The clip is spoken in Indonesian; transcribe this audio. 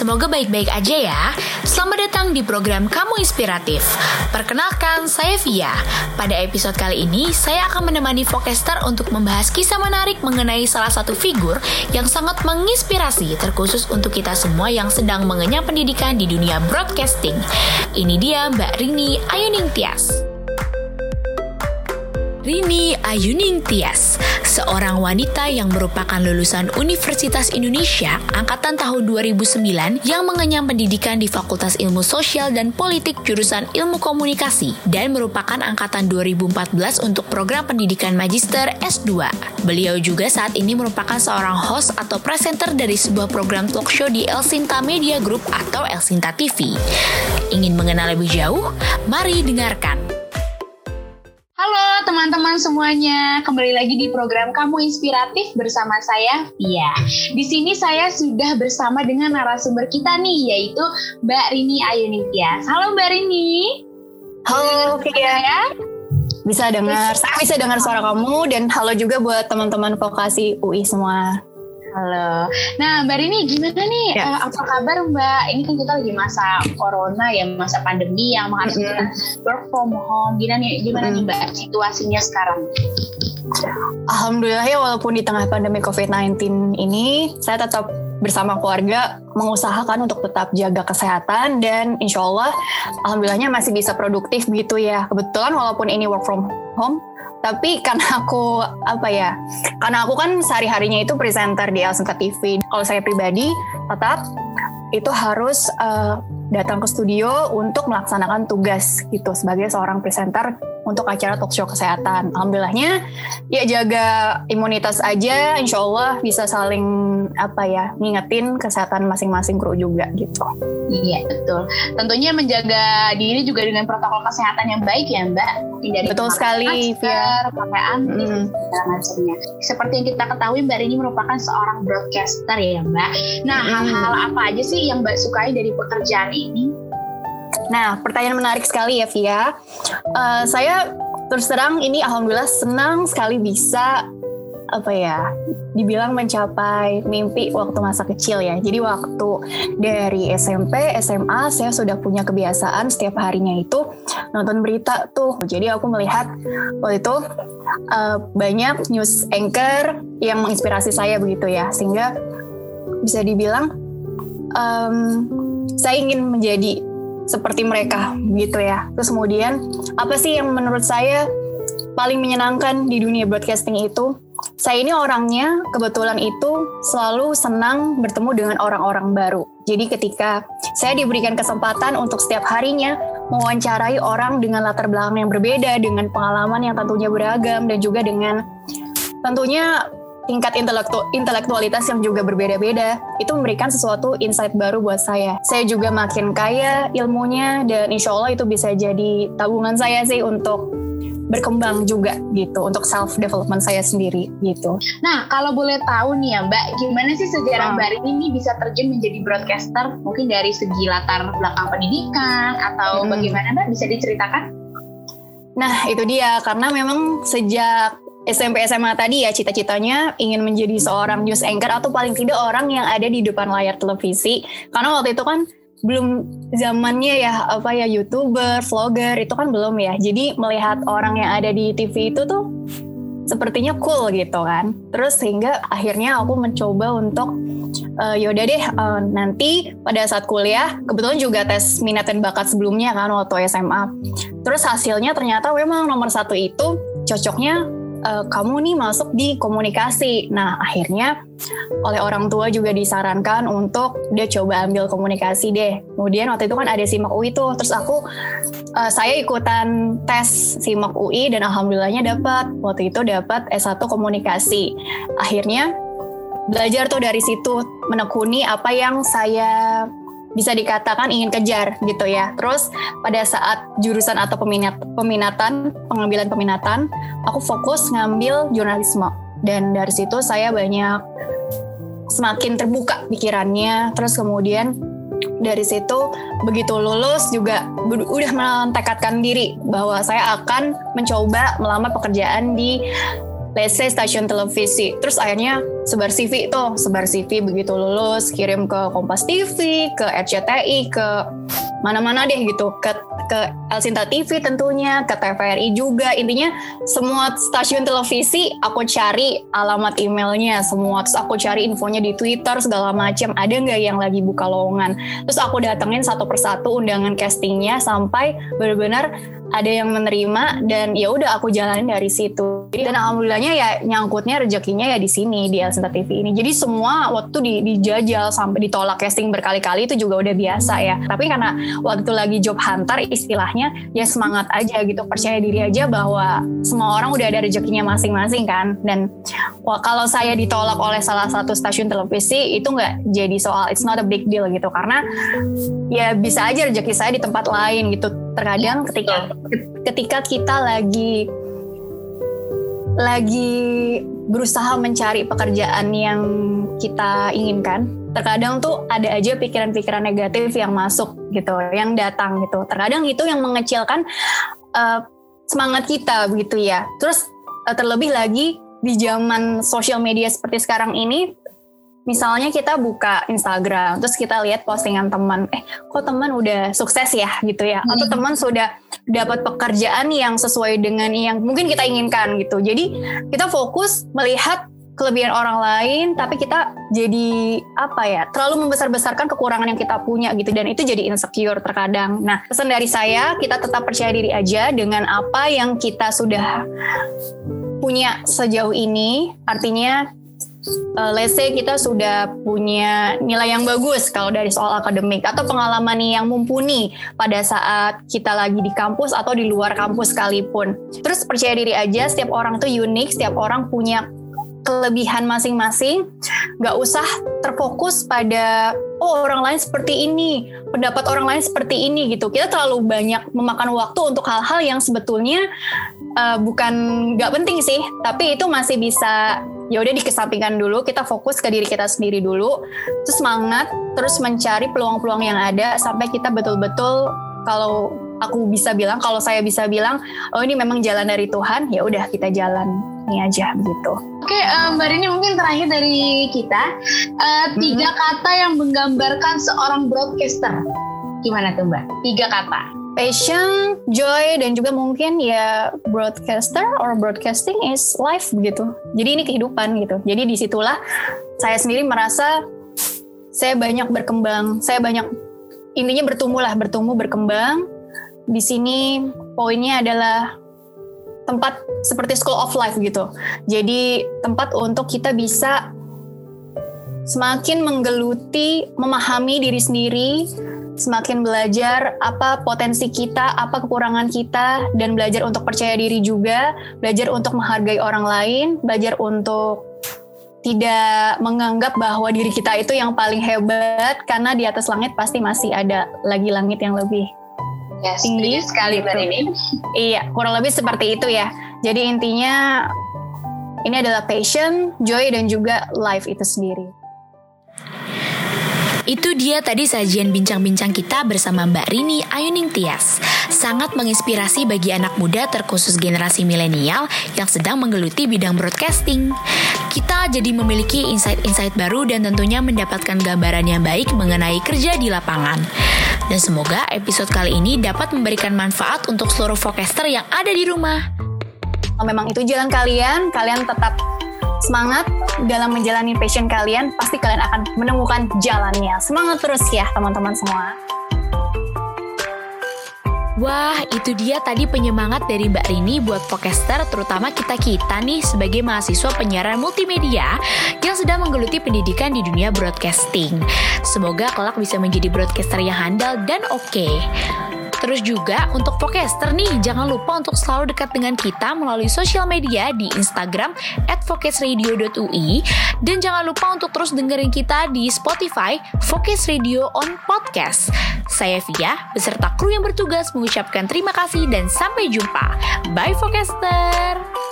Semoga baik-baik aja ya. Selamat datang di program Kamu Inspiratif. Perkenalkan, saya Via. Pada episode kali ini, saya akan menemani Vokester untuk membahas kisah menarik mengenai salah satu figur yang sangat menginspirasi, terkhusus untuk kita semua yang sedang mengenyam pendidikan di dunia broadcasting. Ini dia Mbak Rini Ayuning Tias. Rini Ayuning Tias, seorang wanita yang merupakan lulusan Universitas Indonesia angkatan tahun 2009 yang mengenyam pendidikan di Fakultas Ilmu Sosial dan Politik jurusan Ilmu Komunikasi dan merupakan angkatan 2014 untuk program pendidikan Magister S2. Beliau juga saat ini merupakan seorang host atau presenter dari sebuah program talk show di El Sinta Media Group atau El Sinta TV. Ingin mengenal lebih jauh? Mari dengarkan teman-teman semuanya, kembali lagi di program Kamu Inspiratif bersama saya Via. Di sini saya sudah bersama dengan narasumber kita nih, yaitu Mbak Rini Ayunitia. Halo Mbak Rini. Halo Via. Ya? Bisa dengar, saya bisa dengar suara kamu dan halo juga buat teman-teman vokasi UI semua. Halo. Nah, Mbak Rini gimana nih? Ya. Uh, apa kabar Mbak? Ini kan kita lagi masa corona ya, masa pandemi yang mengharuskan mm-hmm. work from home. Gimana nih, gimana mm-hmm. nih Mbak situasinya sekarang? Alhamdulillah ya walaupun di tengah pandemi COVID-19 ini saya tetap bersama keluarga mengusahakan untuk tetap jaga kesehatan dan insya Allah alhamdulillahnya masih bisa produktif gitu ya kebetulan walaupun ini work from home tapi karena aku apa ya karena aku kan sehari harinya itu presenter di Elsenka TV kalau saya pribadi tetap itu harus uh, datang ke studio untuk melaksanakan tugas gitu sebagai seorang presenter untuk acara talk show kesehatan. Alhamdulillahnya ya jaga imunitas aja, insya Allah bisa saling apa ya ngingetin kesehatan masing-masing kru juga gitu. Iya betul. Tentunya menjaga diri juga dengan protokol kesehatan yang baik ya Mbak. Dari betul sekali, masker, pakai anti, mm. macamnya. Seperti yang kita ketahui Mbak ini merupakan seorang broadcaster ya Mbak. Nah hal-hal mm. apa aja sih yang Mbak sukai dari pekerjaan ini? Nah, pertanyaan menarik sekali ya Via. Uh, saya terus terang ini alhamdulillah senang sekali bisa apa ya dibilang mencapai mimpi waktu masa kecil ya. Jadi waktu dari SMP SMA saya sudah punya kebiasaan setiap harinya itu nonton berita tuh. Jadi aku melihat waktu itu uh, banyak news anchor yang menginspirasi saya begitu ya. Sehingga bisa dibilang um, saya ingin menjadi seperti mereka gitu ya. Terus kemudian apa sih yang menurut saya paling menyenangkan di dunia broadcasting itu? Saya ini orangnya kebetulan itu selalu senang bertemu dengan orang-orang baru. Jadi ketika saya diberikan kesempatan untuk setiap harinya mewawancarai orang dengan latar belakang yang berbeda, dengan pengalaman yang tentunya beragam dan juga dengan tentunya tingkat intelektu intelektualitas yang juga berbeda-beda itu memberikan sesuatu insight baru buat saya. Saya juga makin kaya ilmunya dan insya Allah itu bisa jadi tabungan saya sih untuk berkembang juga gitu untuk self development saya sendiri gitu. Nah kalau boleh tahu nih ya Mbak, gimana sih sejarah Mbak ini bisa terjun menjadi broadcaster? Mungkin dari segi latar belakang pendidikan atau hmm. bagaimana Mbak bisa diceritakan? Nah itu dia karena memang sejak SMP SMA tadi ya cita-citanya ingin menjadi seorang news anchor atau paling tidak orang yang ada di depan layar televisi karena waktu itu kan belum zamannya ya apa ya youtuber, vlogger itu kan belum ya. Jadi melihat orang yang ada di TV itu tuh sepertinya cool gitu kan. Terus sehingga akhirnya aku mencoba untuk uh, yaudah deh uh, nanti pada saat kuliah kebetulan juga tes minat dan bakat sebelumnya kan waktu SMA. Terus hasilnya ternyata memang nomor satu itu cocoknya uh, kamu nih masuk di komunikasi. Nah, akhirnya oleh orang tua juga disarankan untuk dia coba ambil komunikasi deh. Kemudian waktu itu kan ada SIMAK UI tuh, terus aku uh, saya ikutan tes SIMAK UI dan alhamdulillahnya dapat. Waktu itu dapat S1 komunikasi. Akhirnya belajar tuh dari situ menekuni apa yang saya bisa dikatakan ingin kejar gitu ya. Terus pada saat jurusan atau peminat peminatan pengambilan peminatan, aku fokus ngambil jurnalisme dan dari situ saya banyak semakin terbuka pikirannya. Terus kemudian dari situ begitu lulus juga udah mentekadkan diri bahwa saya akan mencoba melamar pekerjaan di let's say stasiun televisi. Terus akhirnya sebar CV tuh sebar CV begitu lulus kirim ke Kompas TV ke RCTI ke mana-mana deh gitu. Ke ke Elsinta TV tentunya ke TVRI juga. Intinya semua stasiun televisi aku cari alamat emailnya semua terus aku cari infonya di Twitter segala macam. Ada nggak yang lagi buka lowongan? Terus aku datengin satu persatu undangan castingnya sampai benar-benar ada yang menerima dan ya udah aku jalanin dari situ. Dan alhamdulillahnya ya nyangkutnya rezekinya ya di sini di Elsinta TV ini. Jadi semua waktu di, dijajal sampai ditolak casting berkali-kali itu juga udah biasa ya. Tapi karena waktu lagi job hunter istilahnya ya semangat aja gitu percaya diri aja bahwa semua orang udah ada rezekinya masing-masing kan. Dan wah, kalau saya ditolak oleh salah satu stasiun televisi itu nggak jadi soal it's not a big deal gitu. Karena ya bisa aja rezeki saya di tempat lain gitu terkadang ketika ketika kita lagi lagi berusaha mencari pekerjaan yang kita inginkan terkadang tuh ada aja pikiran-pikiran negatif yang masuk gitu yang datang gitu. Terkadang itu yang mengecilkan uh, semangat kita begitu ya. Terus uh, terlebih lagi di zaman sosial media seperti sekarang ini misalnya kita buka Instagram terus kita lihat postingan teman eh kok teman udah sukses ya? gitu ya. Atau hmm. teman sudah dapat pekerjaan yang sesuai dengan yang mungkin kita inginkan gitu. Jadi kita fokus melihat kelebihan orang lain tapi kita jadi apa ya terlalu membesar-besarkan kekurangan yang kita punya gitu dan itu jadi insecure terkadang. Nah pesan dari saya kita tetap percaya diri aja dengan apa yang kita sudah punya sejauh ini. Artinya uh, let's say kita sudah punya nilai yang bagus kalau dari soal akademik atau pengalaman yang mumpuni pada saat kita lagi di kampus atau di luar kampus sekalipun. Terus percaya diri aja, setiap orang itu unik, setiap orang punya kelebihan masing-masing, gak usah terfokus pada oh orang lain seperti ini, pendapat orang lain seperti ini gitu. Kita terlalu banyak memakan waktu untuk hal-hal yang sebetulnya uh, bukan gak penting sih, tapi itu masih bisa ya udah dikesampingkan dulu kita fokus ke diri kita sendiri dulu terus semangat terus mencari peluang-peluang yang ada sampai kita betul-betul kalau aku bisa bilang kalau saya bisa bilang oh ini memang jalan dari Tuhan ya udah kita jalan ini aja begitu. Oke, um, Mbak Rini mungkin terakhir dari kita uh, tiga hmm. kata yang menggambarkan seorang broadcaster. Gimana tuh Mbak? Tiga kata passion, joy, dan juga mungkin ya broadcaster or broadcasting is life begitu. Jadi ini kehidupan gitu. Jadi di situlah saya sendiri merasa saya banyak berkembang, saya banyak intinya bertumbuh lah, bertumbuh berkembang. Di sini poinnya adalah tempat seperti school of life gitu. Jadi tempat untuk kita bisa semakin menggeluti, memahami diri sendiri, semakin belajar apa potensi kita, apa kekurangan kita, dan belajar untuk percaya diri juga, belajar untuk menghargai orang lain, belajar untuk tidak menganggap bahwa diri kita itu yang paling hebat karena di atas langit pasti masih ada lagi langit yang lebih yes, tinggi sekali gitu. ini. Iya, kurang lebih seperti itu ya. Jadi intinya ini adalah passion, joy dan juga life itu sendiri. Itu dia tadi sajian bincang-bincang kita bersama Mbak Rini Ayuning Tias. Sangat menginspirasi bagi anak muda terkhusus generasi milenial yang sedang menggeluti bidang broadcasting. Kita jadi memiliki insight-insight baru dan tentunya mendapatkan gambaran yang baik mengenai kerja di lapangan. Dan semoga episode kali ini dapat memberikan manfaat untuk seluruh forecaster yang ada di rumah. Memang itu jalan kalian, kalian tetap semangat dalam menjalani passion kalian, pasti kalian akan menemukan jalannya. Semangat terus ya teman-teman semua. Wah, itu dia tadi penyemangat dari Mbak Rini buat podcaster, terutama kita-kita nih sebagai mahasiswa penyiaran multimedia yang sedang menggeluti pendidikan di dunia broadcasting. Semoga kelak bisa menjadi broadcaster yang handal dan oke. Okay. Terus juga untuk Vokester nih, jangan lupa untuk selalu dekat dengan kita melalui sosial media di Instagram at vokesradio.ui dan jangan lupa untuk terus dengerin kita di Spotify Focus Radio on Podcast. Saya Via, beserta kru yang bertugas mengucapkan terima kasih dan sampai jumpa. Bye Vokester!